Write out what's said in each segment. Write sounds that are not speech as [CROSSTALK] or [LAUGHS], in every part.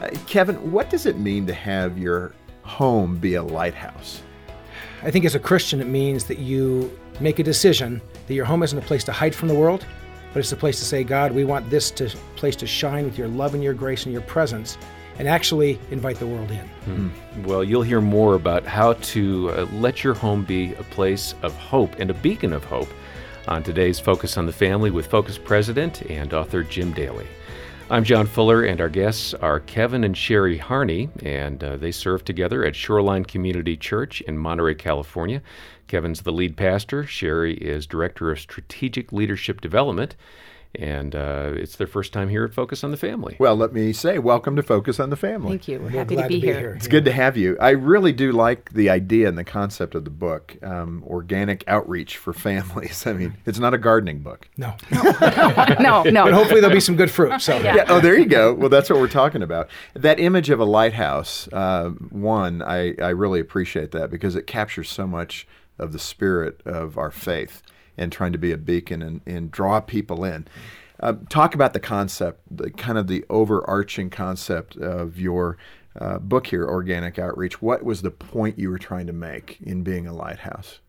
Uh, Kevin, what does it mean to have your home be a lighthouse? I think as a Christian, it means that you make a decision that your home isn't a place to hide from the world, but it's a place to say, God, we want this to, place to shine with your love and your grace and your presence, and actually invite the world in. Hmm. Well, you'll hear more about how to uh, let your home be a place of hope and a beacon of hope on today's Focus on the Family with Focus President and author Jim Daly. I'm John Fuller, and our guests are Kevin and Sherry Harney, and uh, they serve together at Shoreline Community Church in Monterey, California. Kevin's the lead pastor, Sherry is Director of Strategic Leadership Development, and uh, it's their first time here at Focus on the Family. Well, let me say, welcome to Focus on the Family. Thank you. We're, happy to be, to be, here. here. It's yeah. good to have you. I really do like the idea and the concept of the book, um, organic outreach for families. [LAUGHS] I mean, it's not a gardening book. No, [LAUGHS] no, no. [LAUGHS] no. But hopefully there'll be some good fruit. So yeah. yeah. Oh, there you go. Well, that's what we're talking about. That image of a lighthouse. Uh, one, I I really appreciate that because it captures so much of the spirit of our faith and trying to be a beacon and, and draw people in. Uh, talk about the concept, the kind of the overarching concept of your uh, book here, Organic Outreach. What was the point you were trying to make in being a lighthouse?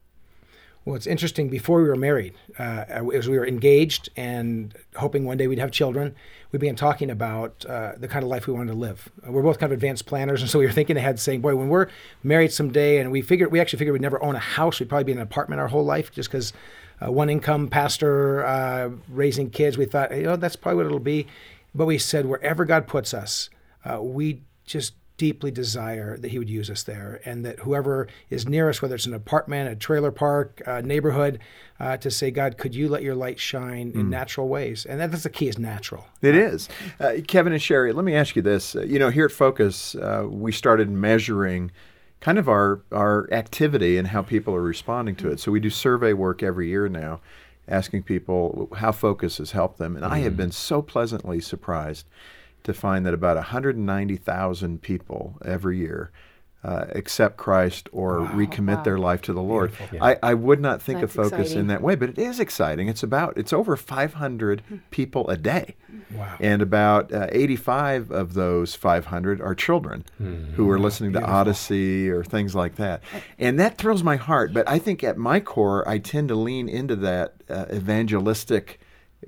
Well, it's interesting. Before we were married, uh, as we were engaged and hoping one day we'd have children, we began talking about uh, the kind of life we wanted to live. Uh, we're both kind of advanced planners, and so we were thinking ahead, saying, "Boy, when we're married someday," and we figured we actually figured we'd never own a house. We'd probably be in an apartment our whole life, just because uh, one income pastor uh, raising kids. We thought, you know, that's probably what it'll be. But we said, wherever God puts us, uh, we just deeply desire that He would use us there, and that whoever is near us, whether it's an apartment, a trailer park, a neighborhood, uh, to say, God, could you let your light shine in mm. natural ways? And that's the key is natural. It is. Uh, Kevin and Sherry, let me ask you this. Uh, you know, here at Focus, we started measuring kind of our our activity and how people are responding to it. So we do survey work every year now, asking people how focus has helped them, and mm-hmm. I have mm-hmm. been so pleasantly surprised to find that about 190,000 people every year uh, accept Christ or wow, recommit wow. their life to the Lord. Yeah. I, I would not think That's of focus exciting. in that way, but it is exciting. It's about it's over 500 hmm. people a day, wow. and about uh, 85 of those 500 are children mm-hmm. who are listening Beautiful. to Odyssey or things like that, and that thrills my heart. But I think at my core, I tend to lean into that uh, evangelistic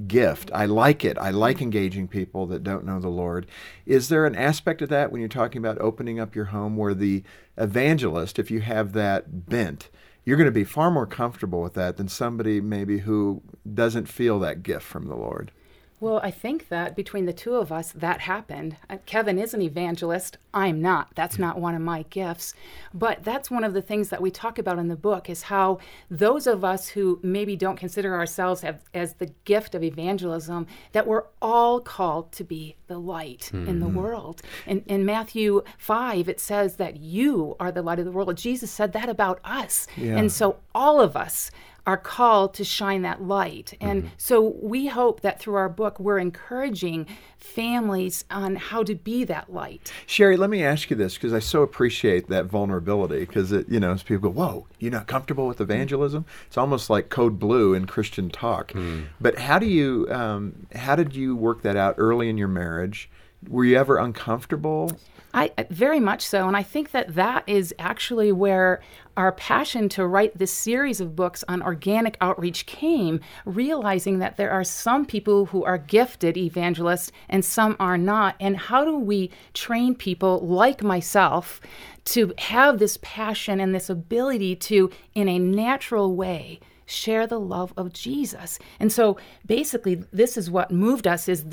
gift. I like it. I like engaging people that don't know the Lord. Is there an aspect of that when you're talking about opening up your home where the evangelist, if you have that bent, you're going to be far more comfortable with that than somebody maybe who doesn't feel that gift from the Lord? Well, I think that between the two of us, that happened. Uh, Kevin is an evangelist. I'm not. That's not one of my gifts. But that's one of the things that we talk about in the book is how those of us who maybe don't consider ourselves have, as the gift of evangelism, that we're all called to be the light mm-hmm. in the hmm. world. In, in Matthew 5, it says that you are the light of the world. Jesus said that about us. Yeah. And so all of us are called to shine that light. And mm-hmm. so we hope that through our book, we're encouraging families on how to be that light. Sherry, let me ask you this because I so appreciate that vulnerability because it, you know, as people go, whoa, you're not comfortable with evangelism? It's almost like code blue in Christian talk. Mm. But how do you, um, how did you work that out early in your marriage? Were you ever uncomfortable? I very much so, and I think that that is actually where our passion to write this series of books on organic outreach came, realizing that there are some people who are gifted evangelists and some are not, and how do we train people like myself to have this passion and this ability to, in a natural way, share the love of Jesus. And so basically this is what moved us is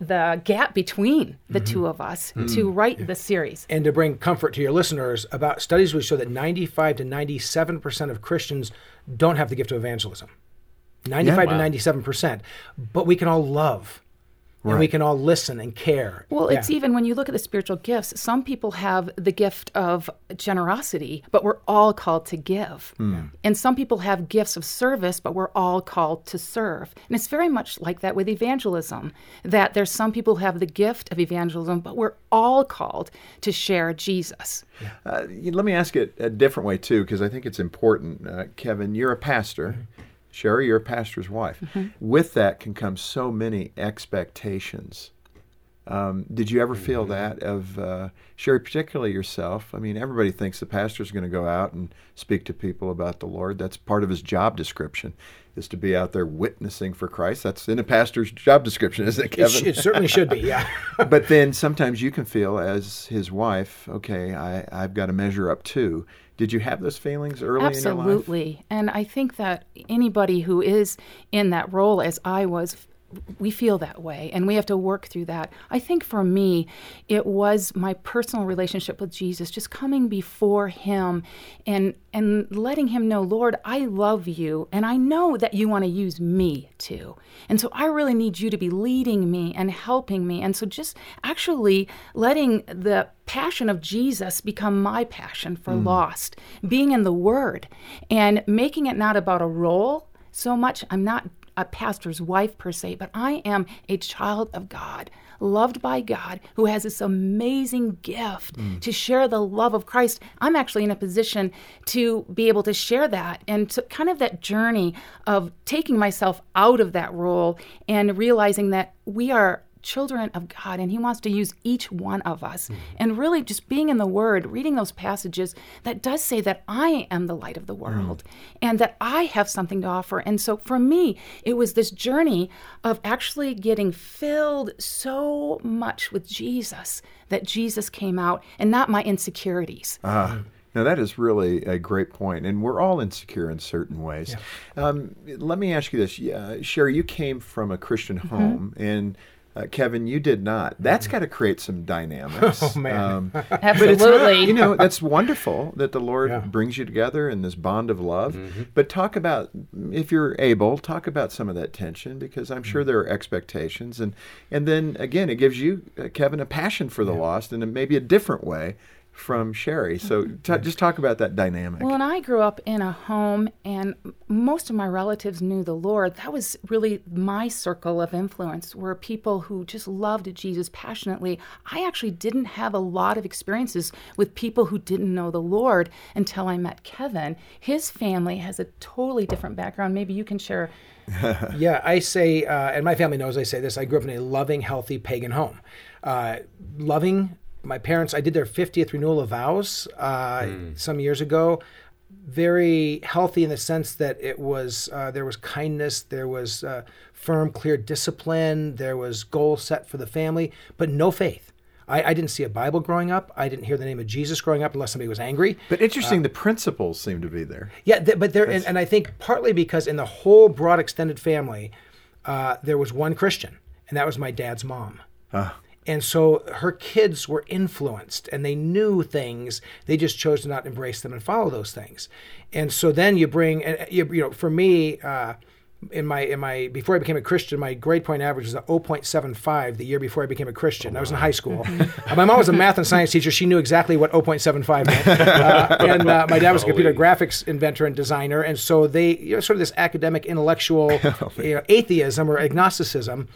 the gap between the mm-hmm. two of us mm-hmm. to write the series. And to bring comfort to your listeners about studies which show that 95 to 97% of Christians don't have the gift of evangelism. 95 yeah, wow. to 97%. But we can all love Right. and we can all listen and care. Well, yeah. it's even when you look at the spiritual gifts, some people have the gift of generosity, but we're all called to give. Mm. And some people have gifts of service, but we're all called to serve. And it's very much like that with evangelism, that there's some people who have the gift of evangelism, but we're all called to share Jesus. Yeah. Uh, let me ask it a different way, too, because I think it's important. Uh, Kevin, you're a pastor. Mm-hmm Sherry, you're a pastor's wife. Mm-hmm. With that can come so many expectations Um, did you ever feel that of uh, Sherry, particularly yourself? I mean, everybody thinks the pastor's going to go out and speak to people about the Lord. That's part of his job description, is to be out there witnessing for Christ. That's in a pastor's job description, isn't it, It, Kevin? sh- it certainly should be, yeah. [LAUGHS] but then sometimes you can feel as his wife, okay, I, I've got to measure up too. Did you have those feelings early in your life? Absolutely. And I think that anybody who is in that role, as I was, we feel that way and we have to work through that. I think for me, it was my personal relationship with Jesus, just coming before him and and letting him know, Lord, I love you and I know that you want to use me too. And so I really need you to be leading me and helping me. And so just actually letting the passion of Jesus become my passion for mm. lost, being in the word and making it not about a role so much. I'm not a pastor's wife per se, but I am a child of God, loved by God, who has this amazing gift mm. to share the love of Christ. I'm actually in a position to be able to share that and to kind of that journey of taking myself out of that role and realizing that we are children of God and He wants to use each one of us. And really just being in the Word, reading those passages that does say that I am the light of the world and that I have something to offer. And so for me, it was this journey of actually getting filled so much with Jesus that Jesus came out and not my insecurities. Ah, now that is really a great point, and we're all insecure in certain ways. Um, let me ask you this, yeah, Sherry. You came from a Christian Mm-hmm. home, and uh, Kevin, you did not. That's got to create some dynamics. [LAUGHS] Oh, man. Um, [LAUGHS] but it's Absolutely. not, you know, that's [LAUGHS] wonderful that the Lord Yeah. brings you together in this bond of love. But talk about, if you're able, talk about some of that tension because I'm sure there are expectations, and and then again, it gives you, uh, Kevin, a passion for the lost, and maybe a different way from Sherry. So t- just talk about that dynamic. Well, and I grew up in a home, and most of my relatives knew the Lord. That was really my circle of influence, were people who just loved Jesus passionately. I actually didn't have a lot of experiences with people who didn't know the Lord until I met Kevin. His family has a totally different background. Maybe you can share. [LAUGHS] yeah, I say, uh, and my family knows I say this. I grew up in a loving, healthy pagan home. Uh, loving, my parents, I did their 50th renewal of vows uh, some years ago. Very healthy in the sense that it was, uh, there was kindness, there was uh, firm, clear discipline, there was goals set for the family, but no faith. I, I didn't see a Bible growing up. I didn't hear the name of Jesus growing up unless somebody was angry. but interesting, the principles seem to be there. Yeah, th- but there, and, and I think partly because in the whole broad extended family, uh, there was one Christian, and that was my dad's mom. And so her kids were influenced and they knew things. They just chose to not embrace them and follow those things. And so then you bring, you, you know, for me, uh, in my in my before I became a Christian, my grade point average was a 0.75 the year before I became a Christian. I was in high school. Uh, my mom was a math and science teacher. She knew exactly what 0.75 meant. Uh, and uh, my dad was a computer graphics inventor and designer. And so they, you know, sort of this academic, intellectual [LAUGHS] you know, atheism or agnosticism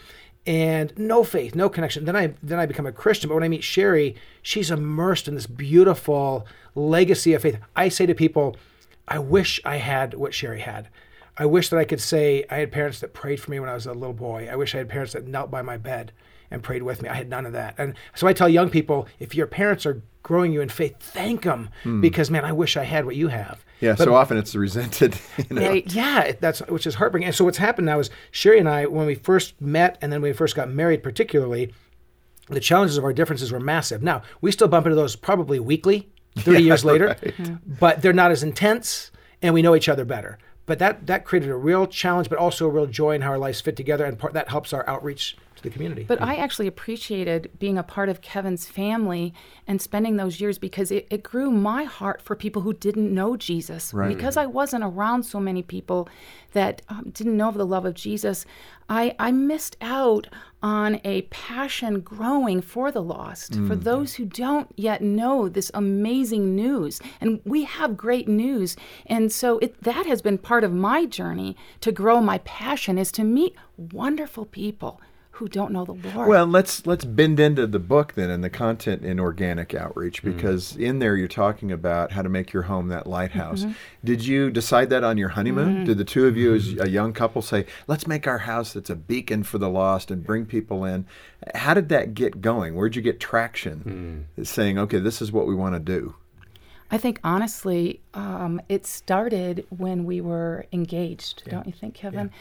and no faith, no connection. Then I then I become a Christian. But when I meet Sherry, she's immersed in this beautiful legacy of faith. I say to people, I wish I had what Sherry had. I wish that I could say I had parents that prayed for me when I was a little boy. I wish I had parents that knelt by my bed and prayed with me. I had none of that. And so I tell young people, if your parents are growing you in faith, thank them hmm. because man, I wish I had what you have. Yeah, But- so often it's resented. [LAUGHS] You know. Right. yeah, that's which is heartbreaking. And so what's happened now is Sherry and I, when we first met and then when we first got married, particularly, the challenges of our differences were massive. Now we still bump into those probably weekly, thirty [LAUGHS] years later, hmm. but they're not as intense, and we know each other better. But that that created a real challenge, but also a real joy in how our lives fit together, and part, that helps our outreach to the community. But I actually appreciated being a part of Kevin's family and spending those years because it, it grew my heart for people who didn't know Jesus. Because I wasn't around so many people that um, didn't know of the love of Jesus, I, I missed out on a passion growing for the lost, for those who don't yet know this amazing news. And we have great news. And so it, that has been part of my journey to grow my passion is to meet wonderful people who don't know the Lord. Well, let's let's bend into the book then and the content in organic outreach mm-hmm. because in there you're talking about how to make your home that lighthouse. Mm-hmm. Did you decide that on your honeymoon? Mm-hmm. Did the two of you as a young couple say, "Let's make our house that's a beacon for the lost and bring people in"? How did that get going? Where'd you get traction hmm. saying, "Okay, this is what we want to do"? I think honestly, um, it started when we were engaged, don't you think, Kevin?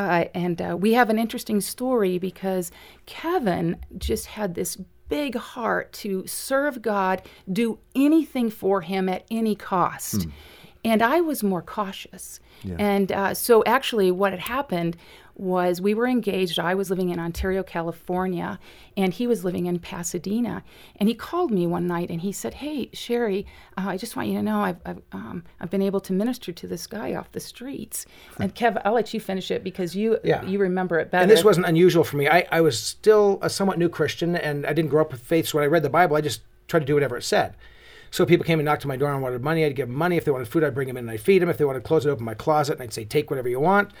Uh, and uh, we have an interesting story because Kevin just had this big heart to serve God, do anything for Him at any cost. And I was more cautious. And uh, so, actually, what had happened was we were engaged. I was living in Ontario, California, and he was living in Pasadena. And he called me one night and he said, Hey, Sherry, uh, I just want you to know I've, I've, um, I've been able to minister to this guy off the streets. And Kev, I'll let you finish it because you Yeah. you remember it better. And this wasn't unusual for me. I, I was still a somewhat new Christian, and I didn't grow up with faith. So when I read the Bible, I just tried to do whatever it said. So people came and knocked on my door and wanted money. I'd give them money. If they wanted food, I'd bring them in and I'd feed them. If they wanted clothes, I'd open my closet and I'd say, take whatever you want.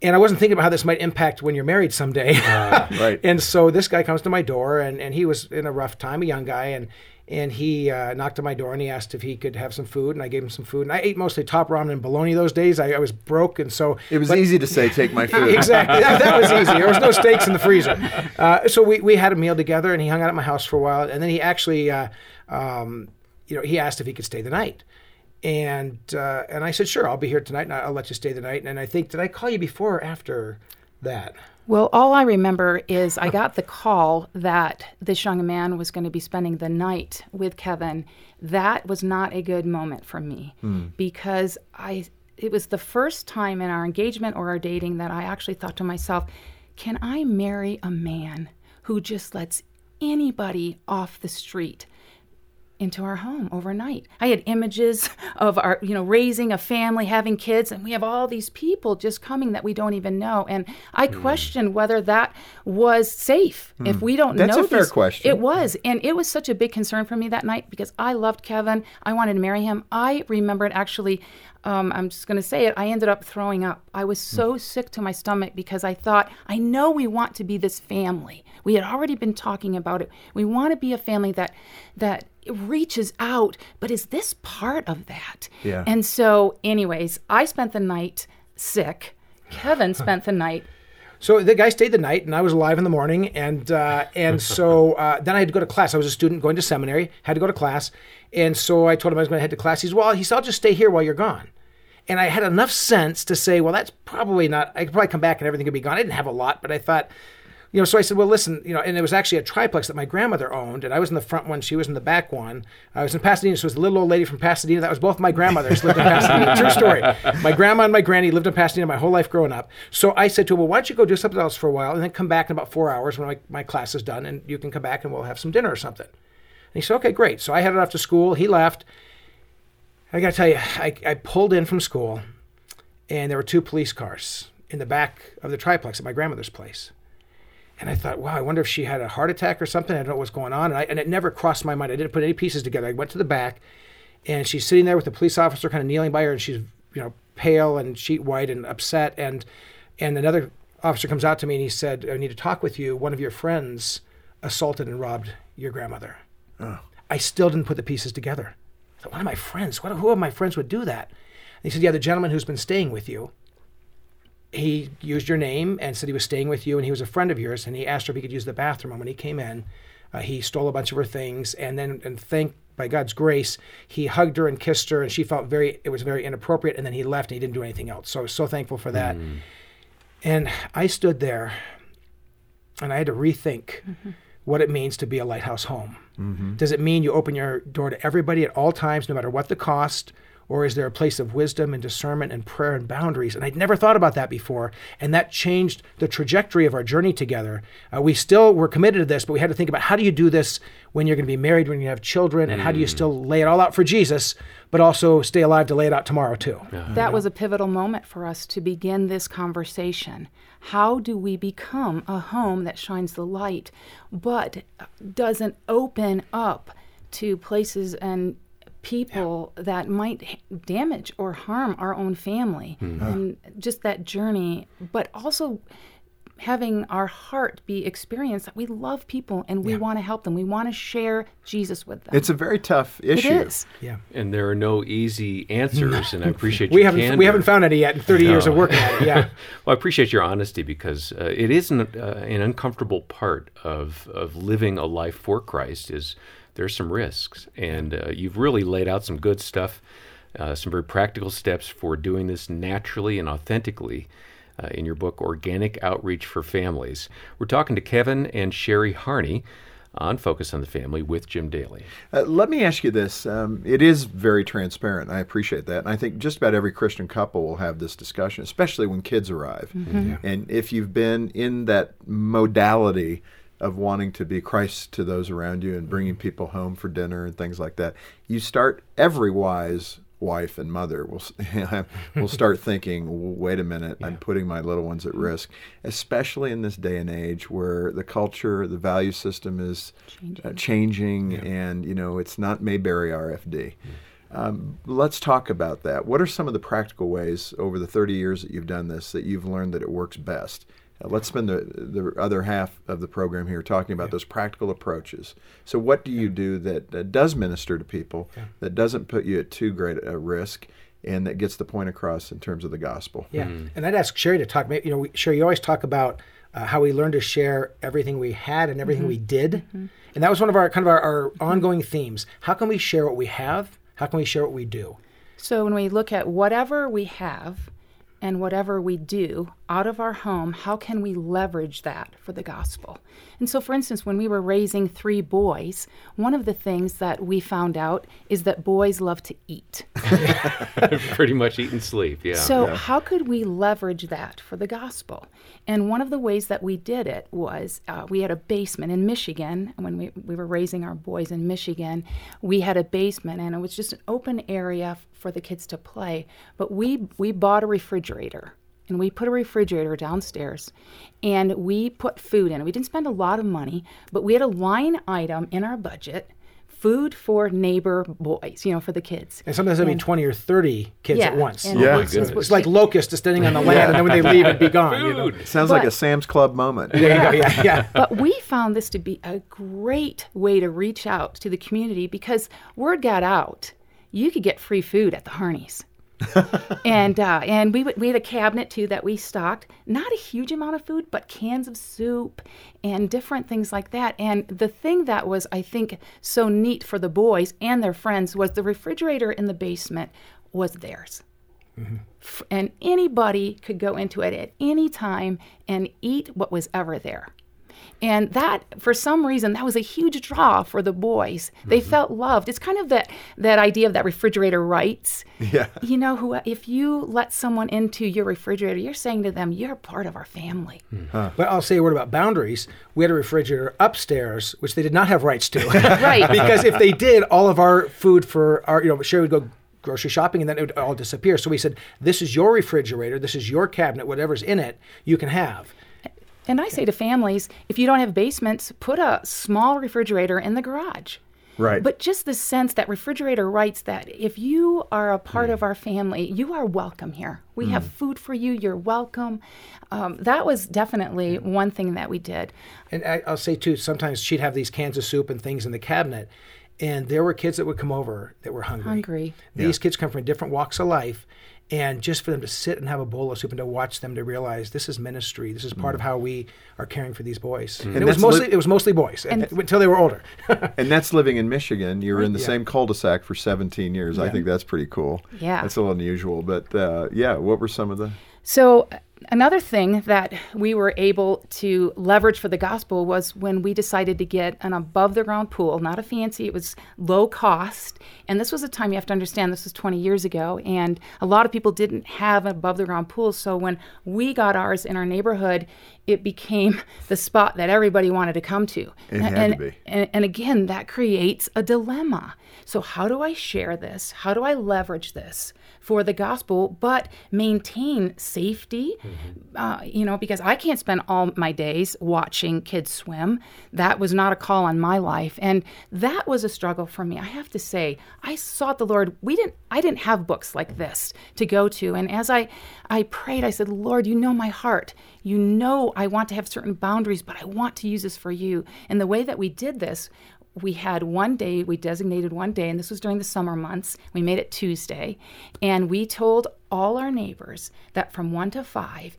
And I wasn't thinking about how this might impact when you're married someday. right. [LAUGHS] and so this guy comes to my door, and, and he was in a rough time, a young guy, and and he uh, knocked on my door and he asked if he could have some food, and I gave him some food. And I ate mostly top ramen and bologna those days. I, I was broke, and so It was easy to say, "Take my food." [LAUGHS] exactly. That, that was easy. There was no [LAUGHS] steaks in the freezer. Uh, so we, we had a meal together, and he hung out at my house for a while, and then he actually, uh, um, you know, he asked if he could stay the night, and uh, and I said, sure, I'll be here tonight, and I'll let you stay the night. And I think did I call you before or after that? Well, all I remember is I got the call that this young man was going to be spending the night with Kevin. That was not a good moment for me because I it was the first time in our engagement or our dating that I actually thought to myself, can I marry a man who just lets anybody off the street? Into our home overnight. I had images [LAUGHS] of our, you know, raising a family, having kids, and we have all these people just coming that we don't even know. And I Hmm. questioned whether that was safe. If we don't That's know That's a fair question. It was, and it was such a big concern for me that night because I loved Kevin. I wanted to marry him. I remembered actually. Um, I'm just going to say it. I ended up throwing up. I was so sick to my stomach because I thought, I know we want to be this family. We had already been talking about it. We want to be a family that that reaches out, but is this part of that? Yeah. And so, anyways, I spent the night sick. Kevin spent the night [LAUGHS] So the guy stayed the night, and I was alive in the morning, and uh, and [LAUGHS] so uh, then I had to go to class. I was a student going to seminary, had to go to class, and so I told him I was going to head to class. He's well, he said, "I'll just stay here while you're gone." And I had enough sense to say, well, that's probably not. I could probably come back and everything could be gone. I didn't have a lot, but I thought, you know, so I said, well, listen, you know, and it was actually a triplex that my grandmother owned, and I was in the front one, she was in the back one. I was in Pasadena, so it was the little old lady from Pasadena. That was both my grandmothers lived in Pasadena. True story. My grandma and my granny lived in Pasadena my whole life growing up. So I said to her, well, why don't you go do something else for a while and then come back in about four hours when my, my class is done, and you can come back and we'll have some dinner or something. And he said, okay, great. So I headed off to school. He left. I got to tell you, I, I pulled in from school, and there were two police cars in the back of the triplex at my grandmother's place. And I thought, wow, I wonder if she had a heart attack or something. I don't know what's going on. And, I, and it never crossed my mind. I didn't put any pieces together. I went to the back, and she's sitting there with the police officer kind of kneeling by her, and she's, you know, pale and sheet white and upset. And, and another officer comes out to me, and he said, I need to talk with you. One of your friends assaulted and robbed your grandmother. Oh. I still didn't put the pieces together. I thought, one of my friends, what, who of my friends would do that? And he said, yeah, the gentleman who's been staying with you he used your name and said he was staying with you and he was a friend of yours and he asked her if he could use the bathroom. And when he came in uh, he stole a bunch of her things and then and thank by god's grace he hugged her and kissed her and she felt very it was very inappropriate and then he left and he didn't do anything else. So i was so thankful for that. Hmm. And i stood there and i had to rethink mm-hmm. what it means to be a lighthouse home. Mm-hmm. Does it mean you open your door to everybody at all times no matter what the cost or is there a place of wisdom and discernment and prayer and boundaries? And I'd never thought about that before. And that changed the trajectory of our journey together. Uh, we still were committed to this, but we had to think about how do you do this when you're going to be married, when you have children, and how do you still lay it all out for Jesus, but also stay alive to lay it out tomorrow, too. That was a pivotal moment for us to begin this conversation. How do we become a home that shines the light, but doesn't open up to places and people that might damage or harm our own family? And just that journey, but also having our heart be experienced that we love people and we want to help them. We want to share Jesus with them. It's a very tough issue. It is. Yeah. And there are no easy answers, and I [LAUGHS] appreciate We your haven't candor. we haven't found any yet in 30 years of No. working at it. Yeah. [LAUGHS] Well, I appreciate your honesty because uh, it is an, uh, an uncomfortable part of, of living a life for Christ. Is there's some risks, and uh, you've really laid out some good stuff, uh, some very practical steps for doing this naturally and authentically. Uh, in your book, Organic Outreach for Families. We're talking to Kevin and Sherry Harney on Focus on the Family with Jim Daly. Uh, let me ask you this. Um, it is very transparent. I appreciate that. And I think just about every Christian couple will have this discussion, especially when kids arrive. And if you've been in that modality of wanting to be Christ to those around you and bringing people home for dinner and things like that, you start every wise wife and mother will [LAUGHS] will start [LAUGHS] thinking, wait a minute, I'm putting my little ones at risk, especially in this day and age where the culture, the value system is changing, uh, changing and you know it's not Mayberry RFD. Um, let's talk about that. What are some of the practical ways over the 30 years that you've done this that you've learned that it works best? Uh, let's spend the, the other half of the program here talking about those practical approaches. So, what do you do that, that does minister to people, that doesn't put you at too great a risk, and that gets the point across in terms of the gospel? Yeah, and I'd ask Sherry to talk. You know, we, Sherry, you always talk about uh, how we learned to share everything we had and everything we did, and that was one of our kind of our, our ongoing themes. How can we share what we have? How can we share what we do? So when we look at whatever we have and whatever we do out of our home, how can we leverage that for the gospel? And so, for instance, when we were raising three boys, one of the things that we found out is that boys love to eat. [LAUGHS] [LAUGHS] Pretty much eat and sleep. Yeah. So, how could we leverage that for the gospel? And one of the ways that we did it was uh, we had a basement in Michigan. When we, we were raising our boys in Michigan, we had a basement and it was just an open area for the kids to play. But we, we bought a refrigerator and we put a refrigerator downstairs and we put food in it. We didn't spend a lot of money, but we had a line item in our budget food for neighbor boys, you know, for the kids. And sometimes there'd be twenty or thirty kids Yeah, at once. and Yeah. it's- it's- It's like locusts standing on the land, and then when they leave, it'd be gone. You know? Food. Sounds like a Sam's Club moment. There you go. Yeah, yeah. [LAUGHS] but we found this to be a great way to reach out to the community because word got out you could get free food at the Harneys. And uh, and we we had a cabinet too that we stocked. Not a huge amount of food but cans of soup and different things like that. And the thing that was i think so neat for the boys and their friends was the refrigerator in the basement was theirs. F- and anybody could go into it at any time and eat what was ever there. And that, for some reason, that was a huge draw for the boys. They mm-hmm. felt loved. It's kind of that that idea of that refrigerator rights. [LAUGHS] Yeah. You know, who if you let someone into your refrigerator, you're saying to them, "You're part of our family." Hmm. But I'll say a word about boundaries. We had a refrigerator upstairs, which they did not have rights to. [LAUGHS] Right. [LAUGHS] because if they did, all of our food for our, you know, Sherry would go grocery shopping and then it would all disappear. So we said, this is your refrigerator, this is your cabinet, whatever's in it, you can have. And I say to families, if you don't have basements, put a small refrigerator in the garage. Right. But just the sense that refrigerator rights that if you are a part hmm. of our family, you are welcome here. We have hmm. food for you. You're welcome. Um, that was definitely hmm. one thing that we did. And I, I'll say too, sometimes she'd have these cans of soup and things in the cabinet, and there were kids that would come over that were hungry. Hungry. These kids come from different walks of life, and just for them to sit and have a bowl of soup and to watch them to realize this is ministry. This is part of how we are caring for these boys. And, it was mostly li- it was mostly boys and, [LAUGHS] until they were older. [LAUGHS] And that's living in Michigan. You were in the Yeah. same cul-de-sac for 17 years. I think that's pretty cool. Yeah. That's a little unusual. But uh, yeah, what were some of the. So, another thing that we were able to leverage for the gospel was when we decided to get an above the ground pool, not a fancy, it was low cost. And this was a time you have to understand this was 20 years ago, and a lot of people didn't have above the ground pool. So, when we got ours in our neighborhood, it became the spot that everybody wanted to come to. It had to and, be. and, and again, that creates a dilemma. So, how do I share this? How do I leverage this for the gospel, but maintain safety? Uh, you know, because I can't spend all my days watching kids swim. That was not a call on my life, and that was a struggle for me. I have to say, I sought the Lord. We didn't. I didn't have books like this to go to, and as I, I prayed, I said, Lord, you know my heart. You know, I want to have certain boundaries, but I want to use this for you. And the way that we did this, we had one day, we designated one day, and this was during the summer months. We made it Tuesday. And we told all our neighbors that from one to five,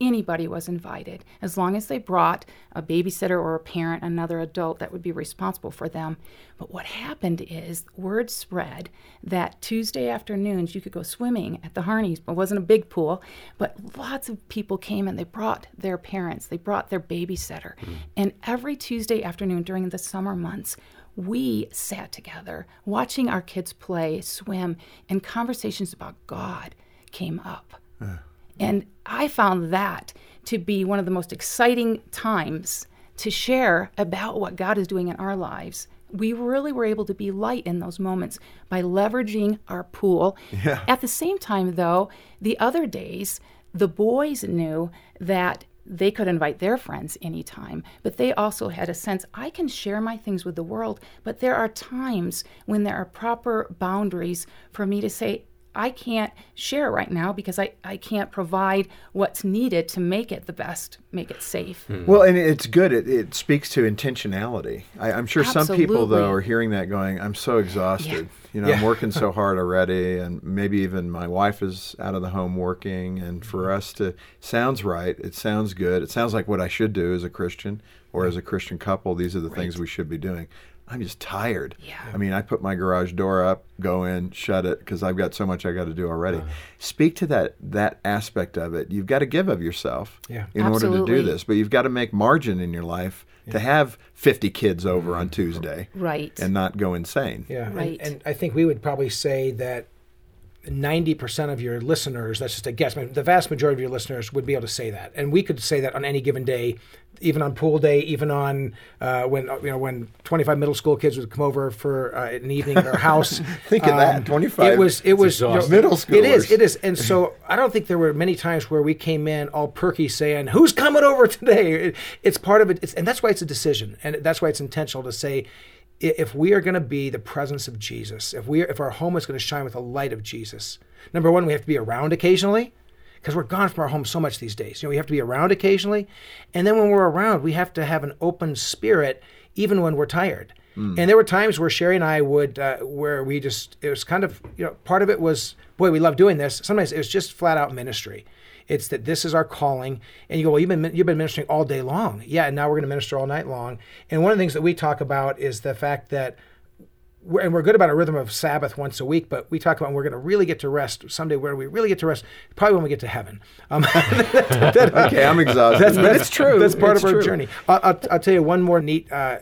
anybody was invited as long as they brought a babysitter or a parent, another adult that would be responsible for them. But what happened is word spread that Tuesday afternoons you could go swimming at the Harneys. It wasn't a big pool, but lots of people came and they brought their parents, they brought their babysitter. Mm. And every Tuesday afternoon during the summer months, we sat together watching our kids play, swim, and conversations about God came up. Uh. And I found that to be one of the most exciting times to share about what God is doing in our lives. We really were able to be light in those moments by leveraging our pool. Yeah. At the same time, though, the other days, the boys knew that they could invite their friends anytime, but they also had a sense I can share my things with the world, but there are times when there are proper boundaries for me to say, I can't share right now because I, I can't provide what's needed to make it the best, make it safe. Hmm. Well, and it's good. It, it speaks to intentionality. I, am sure Absolutely. some people, though, are hearing that going, I'm so exhausted. Yeah. You know, yeah. I'm working so [LAUGHS] hard already, and maybe even my wife is out of the home working. And for us to, sounds right. It sounds good. It sounds like what I should do as a Christian or as a Christian couple. These are the right. things we should be doing. I'm just tired. Yeah. I mean, I put my garage door up, go in, shut it because I've got so much I got to do already. Uh, Speak to that that aspect of it. You've got to give of yourself yeah. in Absolutely. order to do this, but you've got to make margin in your life yeah. to have 50 kids over on Tuesday, right, and not go insane. Yeah, right. And, and I think we would probably say that 90% of your listeners, that's just a guess, the vast majority of your listeners would be able to say that. And we could say that on any given day, even on pool day, even on uh, when you know when 25 middle school kids would come over for uh, an evening at our house. [LAUGHS] think of um, that, 25. It was it was you know, middle school. It is, it is. And so I don't think there were many times where we came in all perky saying, "Who's coming over [LAUGHS] today?" It, it's part of it, it's, and that's why it's a decision, and that's why it's intentional to say if we are going to be the presence of Jesus, if we if our home is going to shine with the light of Jesus, number one, we have to be around occasionally because we're gone from our home so much these days. You know, we have to be around occasionally, and then when we're around, we have to have an open spirit even when we're tired. Mm. And there were times where Sherry and I would, uh, where we just, it was kind of, you know, part of it was, boy, we love doing this. Sometimes it was just flat out ministry. It's that this is our calling. And you go, well, you've been you've been ministering all day long. Yeah, and now we're going to minister all night long. And one of the things that we talk about is the fact that we're, and we're good about a rhythm of Sabbath once a week, but we talk about we're going to really get to rest someday. Where we really get to rest, probably when we get to heaven. Um, [LAUGHS] that, [LAUGHS] okay, I'm exhausted. That's, that's true. That's part it's of our true. journey. I'll, I'll, I'll, tell you one more neat. Uh,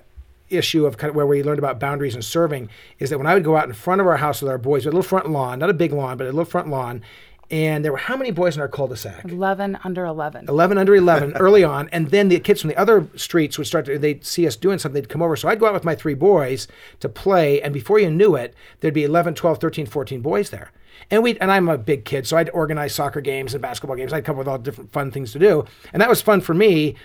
issue of kind of where we learned about boundaries and serving is that when I would go out in front of our house with our boys, we had a little front lawn, not a big lawn, but a little front lawn, and there were how many boys in our cul-de-sac? 11 under 11 11 under 11 [LAUGHS] early on. And then the kids from the other streets would start to they'd see us doing something they'd come over. So i'd go out with my three boys to play. And before you knew it there'd be 11 12 13 14 boys there. And we and i'm a big kid so i'd organize soccer games and basketball games. I'd come up with all different fun things to do. And that was fun for me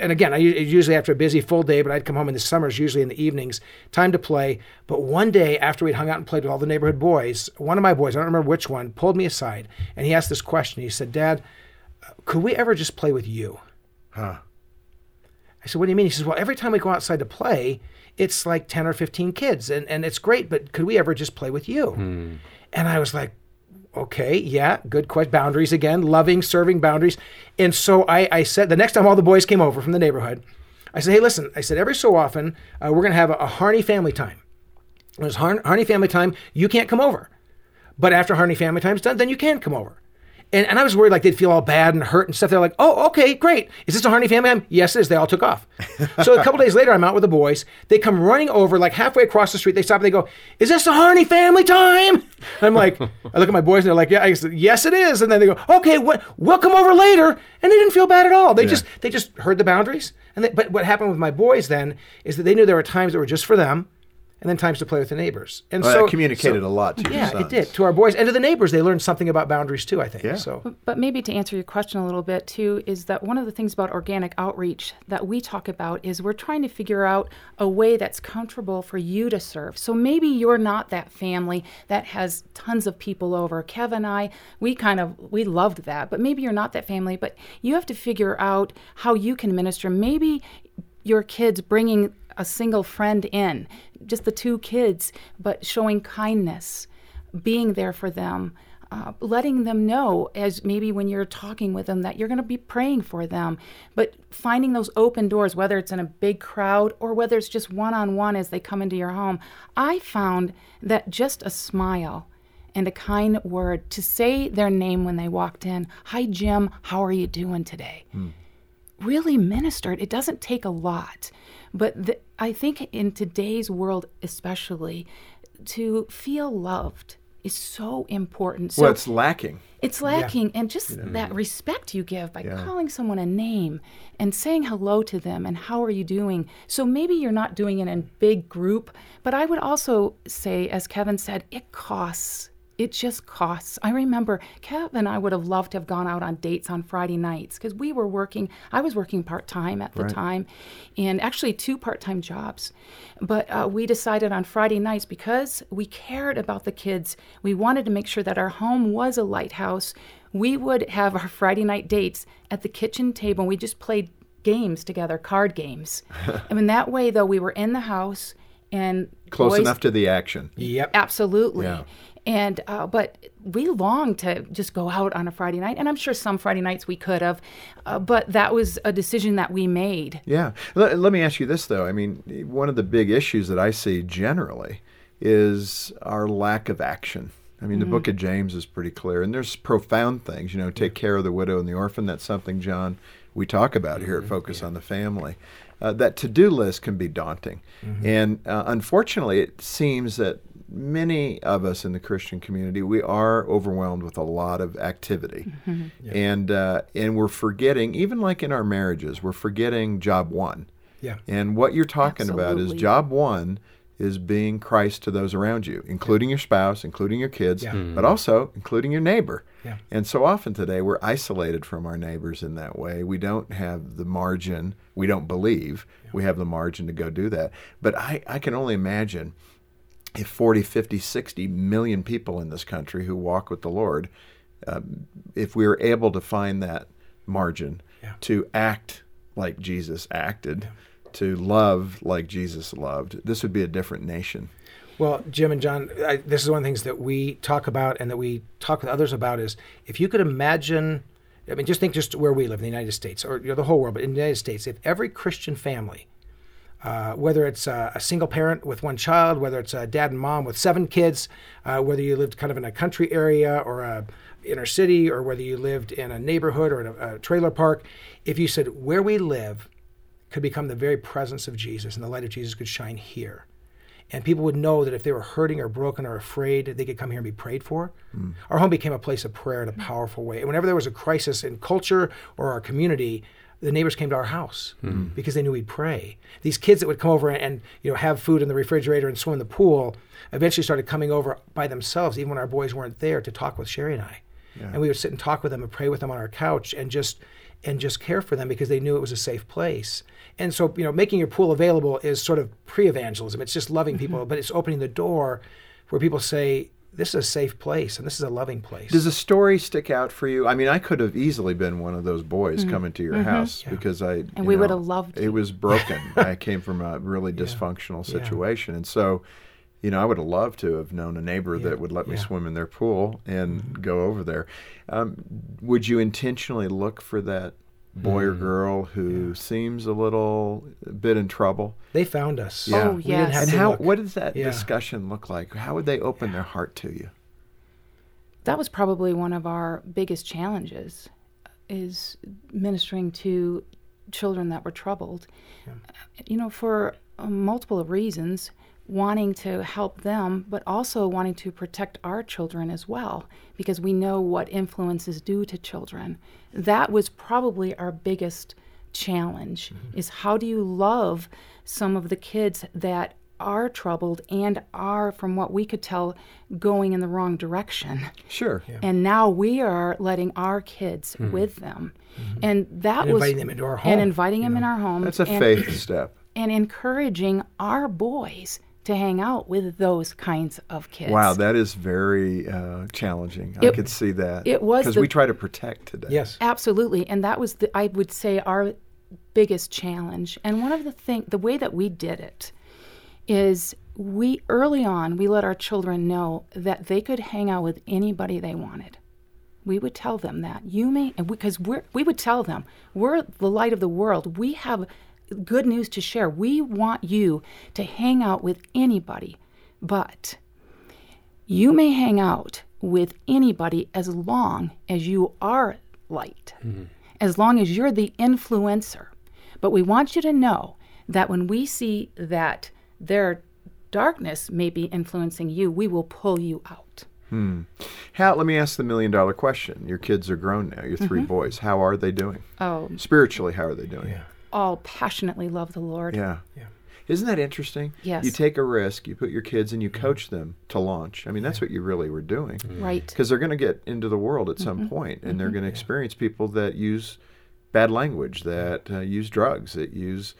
and again, I usually after a busy full day, but I'd come home in the summers, usually in the evenings, time to play. But one day after we'd hung out and played with all the neighborhood boys, one of my boys, I don't remember which one, pulled me aside and he asked this question. He said, Dad, could we ever just play with you? Huh. I said, What do you mean? He says, Well, every time we go outside to play, it's like 10 or 15 kids and, and it's great, but could we ever just play with you? Hmm. And I was like, okay, yeah, good question. Boundaries again, loving, serving boundaries. And so I, I said, the next time all the boys came over from the neighborhood, I said, hey, listen, I said, every so often, uh, we're going to have a, a Harney family time. When it's Har- Harney family time, you can't come over. But after Harney family time's done, then you can come over. And, and I was worried like they'd feel all bad and hurt and stuff. They're like, oh, okay, great. Is this a Harney family time? Yes, it is. They all took off. [LAUGHS] so a couple days later, I'm out with the boys. They come running over like halfway across the street. They stop and they go, is this a Harney family time? And I'm like, I look at my boys and they're like, yeah, I said, yes, it is. And then they go, okay, we'll come over later. And they didn't feel bad at all. They yeah. just they just heard the boundaries. And they, but what happened with my boys then is that they knew there were times that were just for them and then times to play with the neighbors. And Well, so that communicated so- a lot to your Yeah, sons. it did to our boys and to the neighbors. They learned something about boundaries too. I think. Yeah. So But maybe to answer your question a little bit too, is that one of the things about organic outreach that we talk about is we're trying to figure out a way that's comfortable for you to serve. So maybe you're not that family that has tons of people over. Kev and I, we kind of we loved that, but maybe you're not that family. But you have to figure out how you can minister. Maybe your kids bringing a single friend in, just the two kids, but showing kindness, being there for them, uh, letting them know as maybe when you're talking with them that you're going to be praying for them, but finding those open doors, whether it's in a big crowd or whether it's just one on one as they come into your home. I found that just a smile and a kind word to say their name when they walked in, Hi, Jim, how are you doing today? Really ministered. It doesn't take a lot, but the, I think in today's world, especially, to feel loved is so important. So well, it's lacking. it's lacking, and just that respect you give by Yeah. calling someone a name and saying hello to them and how are you doing. So maybe you're not doing it in a big group, but I would also say, as Kevin said, it costs. It just costs. I remember Kev and I would have loved to have gone out on dates on Friday nights because we were working. I was working part time at the time, and actually two part time jobs. But uh, we decided on Friday nights because we cared about the kids. We wanted to make sure that our home was a lighthouse. We would have our Friday night dates at the kitchen table. and We just played games together, card games. [LAUGHS] and in that way, though, we were in the house and Close boys- enough to the action. yep. Absolutely. Yeah. And uh, but we longed to just go out on a Friday night, and I'm sure some Friday nights we could have, uh, but that was a decision that we made. Yeah. Let, let me ask you this, though. I mean, one of the big issues that I see generally is our lack of action. I mean, the book of James is pretty clear, and there's profound things. You know, take care of the widow and the orphan. That's something, John, we talk about here at Focus on the Family. Uh, that to do list can be daunting. And uh, unfortunately, it seems that many of us in the Christian community, we are overwhelmed with a lot of activity. [LAUGHS] And, uh, and we're forgetting, even like in our marriages, we're forgetting job one. Yeah. And what you're talking about is job one is being Christ to those around you, including your spouse, including your kids, Yeah. but also including your neighbor. Yeah. And so often today we're isolated from our neighbors in that way. We don't have the margin, we don't believe we have the margin to go do that. But I, I can only imagine if 40, 50, 60 million people in this country who walk with the Lord, um, if we were able to find that margin Yeah. to act like Jesus acted, to love like Jesus loved, this would be a different nation. Well, Jim and John, I, this is one of the things that we talk about and that we talk with others about is if you could imagine, I mean, just think just where we live in the United States or you know, the whole world, but in the United States, if every Christian family, uh, whether it's a, a single parent with one child, whether it's a dad and mom with seven kids, uh, whether you lived kind of in a country area or a inner city, or whether you lived in a neighborhood or in a, a trailer park, if you said where we live could become the very presence of Jesus and the light of Jesus could shine here. And people would know that if they were hurting or broken or afraid, they could come here and be prayed for. Our home became a place of prayer in a powerful way. And whenever there was a crisis in culture or our community, the neighbors came to our house hmm. because they knew we'd pray. These kids that would come over and, you know have food in the refrigerator and swim in the pool eventually started coming over by themselves, even when our boys weren't there, to talk with Sherry and I. And we would sit and talk with them and pray with them on our couch and just and just care for them because they knew it was a safe place. And so, you know, making your pool available is sort of pre-evangelism. It's just loving people, mm-hmm. but it's opening the door where people say, "This is a safe place and this is a loving place." Does a story stick out for you? I mean, I could have easily been one of those boys mm-hmm. coming to your mm-hmm. house because I And you we would have loved It you. was broken. [LAUGHS] I came from a really dysfunctional situation, and so you know, I would have loved to have known a neighbor that would let me yeah. swim in their pool and mm-hmm. go over there. Um, would you intentionally look for that boy or girl who seems a little bit in trouble? they found us. Yeah. Oh, yes. have And how? look. What does that Yeah. discussion look like? How would they open their heart to you? that was probably one of our biggest challenges is ministering to children that were troubled you know for uh, multiple reasons wanting to help them but also wanting to protect our children as well because we know what influences do to children that was probably our biggest challenge mm-hmm. is how do you love some of the kids that are troubled and are, from what we could tell, going in the wrong direction. Sure. And now we are letting our kids mm-hmm. with them. Mm-hmm. And that And was inviting them into our home, and inviting them in our home. That's a and, faith step. and encouraging our boys to hang out with those kinds of kids. Wow, that is very uh, challenging. I could see that. it was because we try to protect today. Yes. Absolutely, and that was the I would say our biggest challenge. And one of the thing, the way that we did it, is we early on we let our children know that they could hang out with anybody they wanted. We would tell them that you may, because we're we would tell them we're the light of the world. We have good news to share. We want you to hang out with anybody, but you may hang out with anybody as long as you are light, as long as you're the influencer. But we want you to know that when we see that their darkness may be influencing you, we will pull you out. How? Let me ask the million dollar question. Your kids are grown now. Your Mm-hmm. 3 boys. How are they doing? Oh, Spiritually, how are they doing? All passionately love the Lord. Yeah. Yeah. Isn't that interesting? Yes. You take a risk, you put your kids and you mm-hmm. coach them to launch. I mean, that's what you really were doing. Mm-hmm. Right. Because they're going to get into the world at some mm-hmm. point, and they're going to experience people that use bad language, that uh, use drugs, that use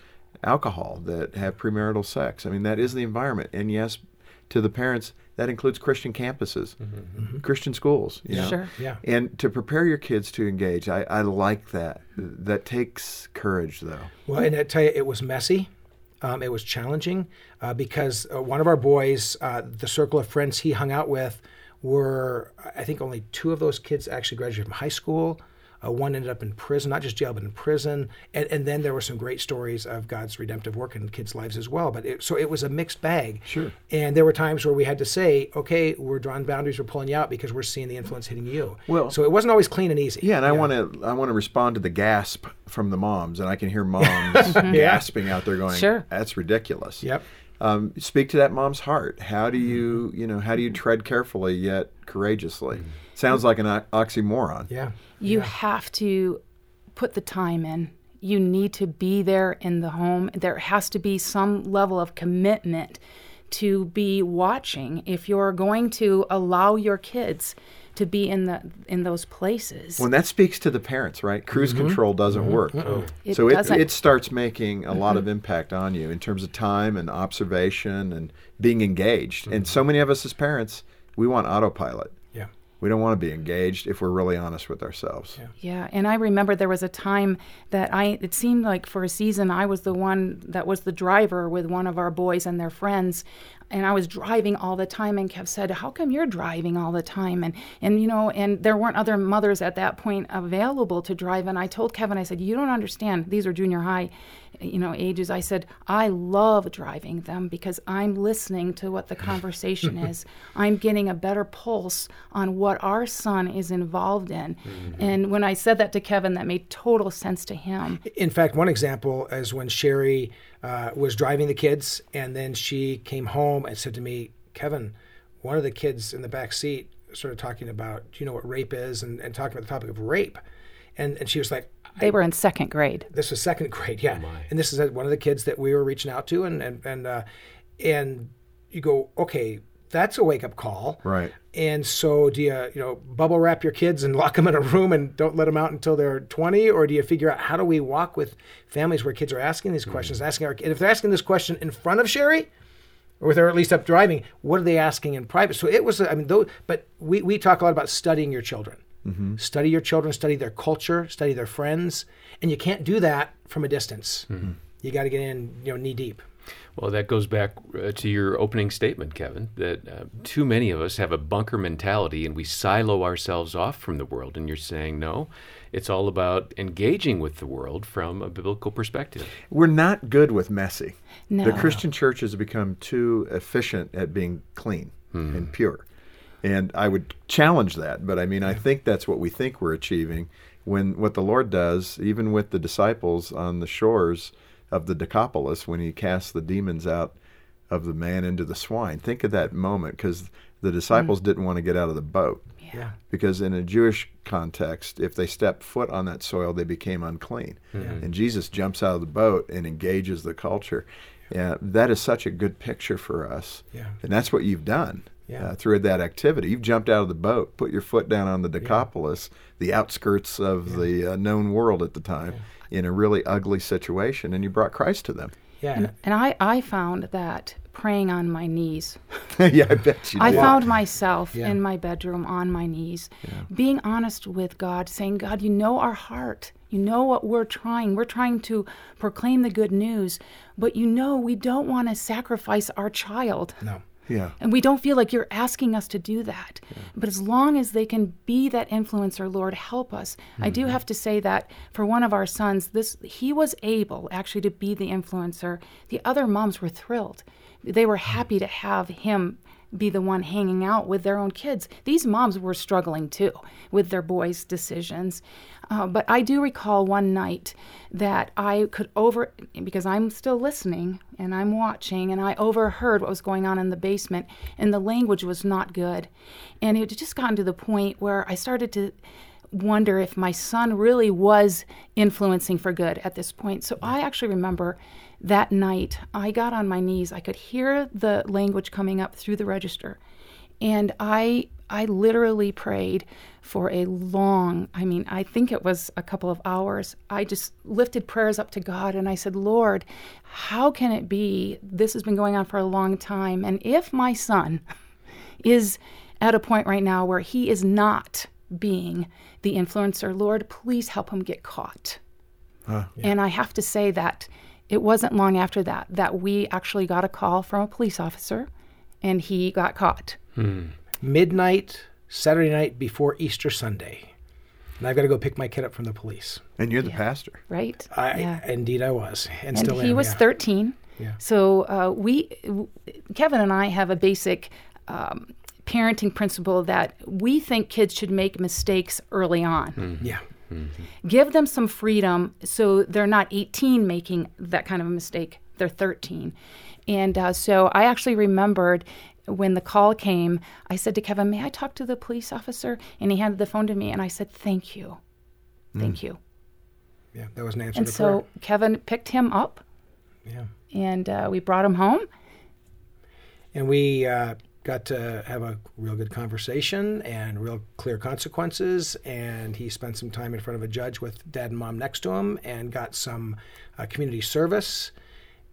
alcohol, that have premarital sex. I mean, that is the environment. And yes, to the parents, that includes Christian campuses, Christian schools. You know? Sure. Yeah. And to prepare your kids to engage, I, I like that. That takes courage, though. Well, and I tell you, it was messy. Um, it was challenging uh, because uh, one of our boys, uh, the circle of friends he hung out with, were I think only two of those kids actually graduated from high school. Uh, one ended up in prison, not just jail, but in prison. And, and then there were some great stories of God's redemptive work in kids' lives as well. But it, so it was a mixed bag. Sure. And there were times where we had to say, okay, we're drawing boundaries, we're pulling you out because we're seeing the influence hitting you. Well- so it wasn't always clean and easy. Yeah, and I want to I want to respond to the gasp from the moms, and I can hear moms [LAUGHS] gasping out there going, Sure. "That's ridiculous." Yep. Um, speak to that mom's heart. How do you you know how do you tread carefully yet courageously? Sounds like an o- oxymoron. Yeah. You have to put the time in. You need to be there in the home. There has to be some level of commitment to be watching if you're going to allow your kids to be in the in those places. When that speaks to the parents, right? Cruise mm-hmm. control doesn't mm-hmm. work. Mm-hmm. It so it, doesn't. it starts making a lot of impact on you in terms of time and observation and being engaged. And so many of us as parents, we want autopilot. Yeah. We don't want to be engaged if we're really honest with ourselves. Yeah, and I remember there was a time that I it seemed like for a season I was the one that was the driver with one of our boys and their friends and I was driving all the time and Kev said, "How come you're driving all the time?" and and you know, and there weren't other mothers at that point available to drive and I told Kevin I said, "You don't understand. These are junior high you know ages i said i love driving them because i'm listening to what the [LAUGHS] conversation is [LAUGHS] i'm getting a better pulse on what our son is involved in and when i said that to kevin that made total sense to him In fact, one example is when Sherry uh, was driving the kids, and then she came home and said to me, Kevin, one of the kids in the back seat started talking about, do you know what rape is? And, and talking about the topic of rape. And, and she was like, they were in second grade this was second [LAUGHS] grade, yeah. and this is uh, one of the kids that we were reaching out to, and and and uh, and you go, okay, that's a wake up call, Right. And so, do you you know bubble wrap your kids and [LAUGHS] lock them in a room and don't let them out until they're 20, or do you figure out how do we walk with families where kids are asking these questions, asking our and if they're asking this question in front of Sherry, or if they're at least up driving, what are they asking in private? So it was, I mean, though, but we, we talk a lot about studying your children. Study your children, study their culture, study their friends, and you can't do that from a distance. You got to get in, you know, knee deep. Well, that goes back uh, to your opening statement, Kevin, that uh, too many of us have a bunker mentality and we silo ourselves off from the world. And you're saying, no, it's all about engaging with the world from a biblical perspective. We're not good with messy. No. The Christian church has become too efficient at being clean and pure. And I would challenge that, but I mean, I think that's what we think we're achieving when what the Lord does, even with the disciples on the shores of the Decapolis, when he casts the demons out of the man into the swine. Think of that moment because the disciples mm. didn't want to get out of the boat. Yeah. Because in a Jewish context, if they stepped foot on that soil, they became unclean. Mm-hmm. And Jesus jumps out of the boat and engages the culture. Yeah, that is such a good picture for us. Yeah. And that's what you've done Yeah. uh, through that activity. You've jumped out of the boat, put your foot down on the Decapolis, the outskirts of the uh, known world at the time, in a really ugly situation, and you brought Christ to them. Yeah. And I, I found that praying on my knees. [LAUGHS] yeah, I bet you I did. found myself Yeah. in my bedroom on my knees, being honest with God, saying, God, you know our heart. You know what we're trying. We're trying to proclaim the good news, but you know we don't want to sacrifice our child. no. Yeah. And we don't feel like you're asking us to do that. But as long as they can be that influencer, Lord, help us. I do mm-hmm. have to say that for one of our sons, this he was able actually to be the influencer. The other moms were thrilled. They were mm-hmm. happy to have him be the one hanging out with their own kids. These moms were struggling too with their boys' decisions. Uh, but I do recall one night that I could over, because I'm still listening and I'm watching, and I overheard what was going on in the basement, and the language was not good. And it had just gotten to the point where I started to wonder if my son really was influencing for good at this point. So I actually remember that night I got on my knees. I could hear the language coming up through the register. And I I literally prayed for a long, I mean, I think it was a couple of hours. I just lifted prayers up to God and I said, "Lord, how can it be this has been going on for a long time and if my son is at a point right now where he is not being the influencer, Lord, please help him get caught." And I have to say that it wasn't long after that that we actually got a call from a police officer and he got caught. Midnight, Saturday night before Easter Sunday. And I've got to go pick my kid up from the police. And you're the pastor. right? I, yeah. Indeed, I was. And, And still he am, was yeah. 13. Yeah. So uh, we, w- Kevin and I have a basic um, parenting principle that we think kids should make mistakes early on. Yeah. Give them some freedom so they're not 18 making that kind of a mistake. They're 13. And uh, so I actually remembered when the call came, I said to Kevin, May I talk to the police officer? And he handed the phone to me, and I said, Thank you. Thank you. Yeah. That was an answer And so Kevin picked him up, prayer. and uh, we brought him home. And we uh, got to have a real good conversation and real clear consequences. And he spent some time in front of a judge with dad and mom next to him and got some uh, community service.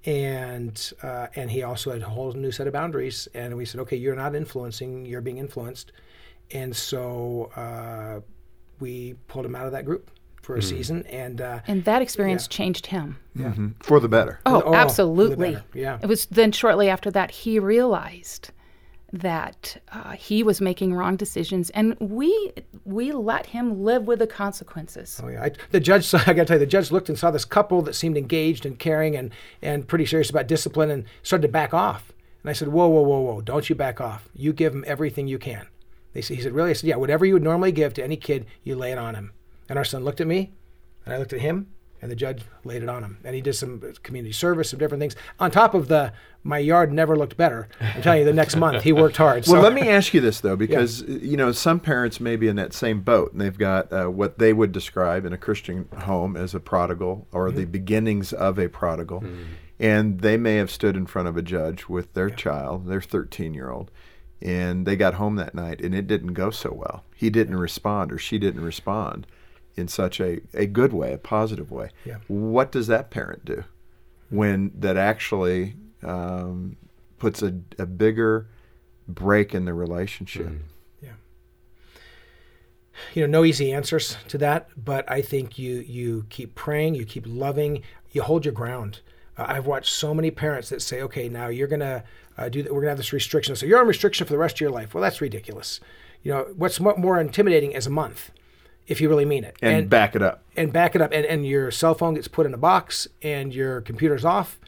And uh, and he also had a whole new set of boundaries. And we said, okay, you're not influencing, you're being influenced. And so uh, we pulled him out of that group for a season. And uh, And that experience changed him. Mhm. For the better. Oh, Oh, absolutely. better, yeah. It was then shortly after that he realized that uh, he was making wrong decisions, and we we let him live with the consequences. Oh yeah, I, the judge. Saw, [LAUGHS] I got to tell you, the judge looked and saw this couple that seemed engaged and caring and and pretty serious about discipline, and started to back off. And I said, "Whoa, whoa, whoa, whoa! Don't you back off! You give them everything you can." They said, "He said, really?" I said, "Yeah. Whatever you would normally give to any kid, you lay it on him." And our son looked at me, and I looked at him, and the judge laid it on him. And he did some community service, some different things on top of the. My yard never looked better. I'm telling you, the next month he worked hard. Well, let me ask you this though, because you know some parents may be in that same boat, and they've got uh, what they would describe in a Christian home as a prodigal or the beginnings of a prodigal, and they may have stood in front of a judge with their child, their 13-year-old, and they got home that night, and it didn't go so well. He didn't respond, or she didn't respond in such a, a good way, a positive way. Yeah. What does that parent do when that actually um, puts a, a bigger break in the relationship? Yeah. You know, no easy answers to that, but I think you you keep praying, you keep loving, you hold your ground. Uh, I've watched so many parents that say, "Okay, now you're gonna uh, do that. We're gonna have this restriction. So you're on restriction for the rest of your life." Well, that's ridiculous. You know, what's more intimidating is a month, if you really mean it, And, back it up. and back it up. And, and your cell phone gets put in a box and your computer's off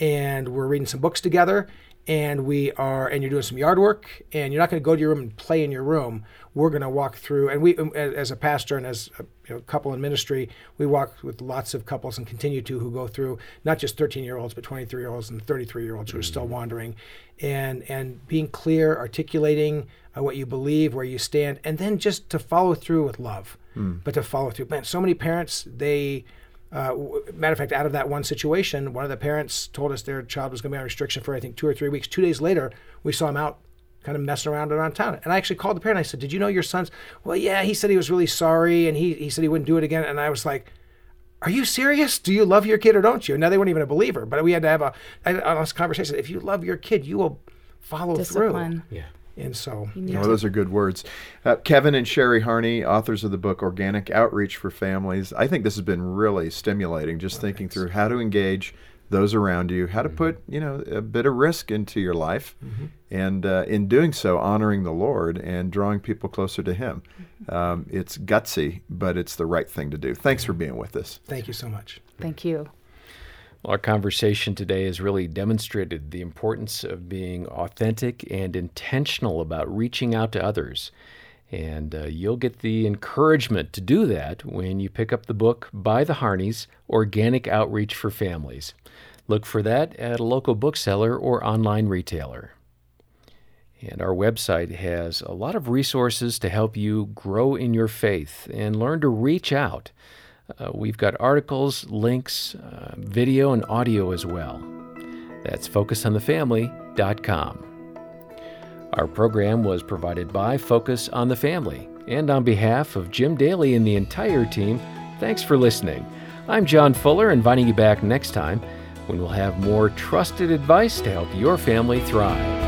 and we're reading some books together and we are and you're doing some yard work and you're not going to go to your room and play in your room. We're going to walk through and we as as a pastor and as a you know, couple in ministry we walk with lots of couples and continue to who go through not just 13 year olds but 23 year olds and 33 year olds who are still wandering. And and being clear articulating uh, what you believe where you stand and then just to follow through with love but to follow through man so many parents they Uh, w- matter of fact, out of that one situation, one of the parents told us their child was going to be on restriction for I think two or three weeks. Two days later, we saw him out, kind of messing around around town. And I actually called the parent. I said, "Did you know your son's?" Well, yeah. He said he was really sorry, and he he said he wouldn't do it again. And I was like, "Are you serious? Do you love your kid or don't you?" And now they weren't even a believer, but we had to have a an honest conversation. If you love your kid, you will follow Discipline. through. Yeah. And so, You need Well, to- those are good words. Uh, Kevin and Sherry Harney, authors of the book Organic Outreach for Families. I think this has been really stimulating, just thinking through how to engage those around you, how to put you know a bit of risk into your life, and uh, in doing so, honoring the Lord and drawing people closer to Him. Um, it's gutsy, but it's the right thing to do. Thanks for being with us. thank you so much. Thank you. Our conversation today has really demonstrated the importance of being authentic and intentional about reaching out to others. And uh, you'll get the encouragement to do that when you pick up the book by the Harneys Organic Outreach for Families. Look for that at a local bookseller or online retailer. And our website has a lot of resources to help you grow in your faith and learn to reach out. Uh, we've got articles, links, uh, video, and audio as well. That's focusonthefamily.com. Our program was provided by Focus on the Family. And on behalf of Jim Daly and the entire team, thanks for listening. I'm John Fuller, inviting you back next time when we'll have more trusted advice to help your family thrive.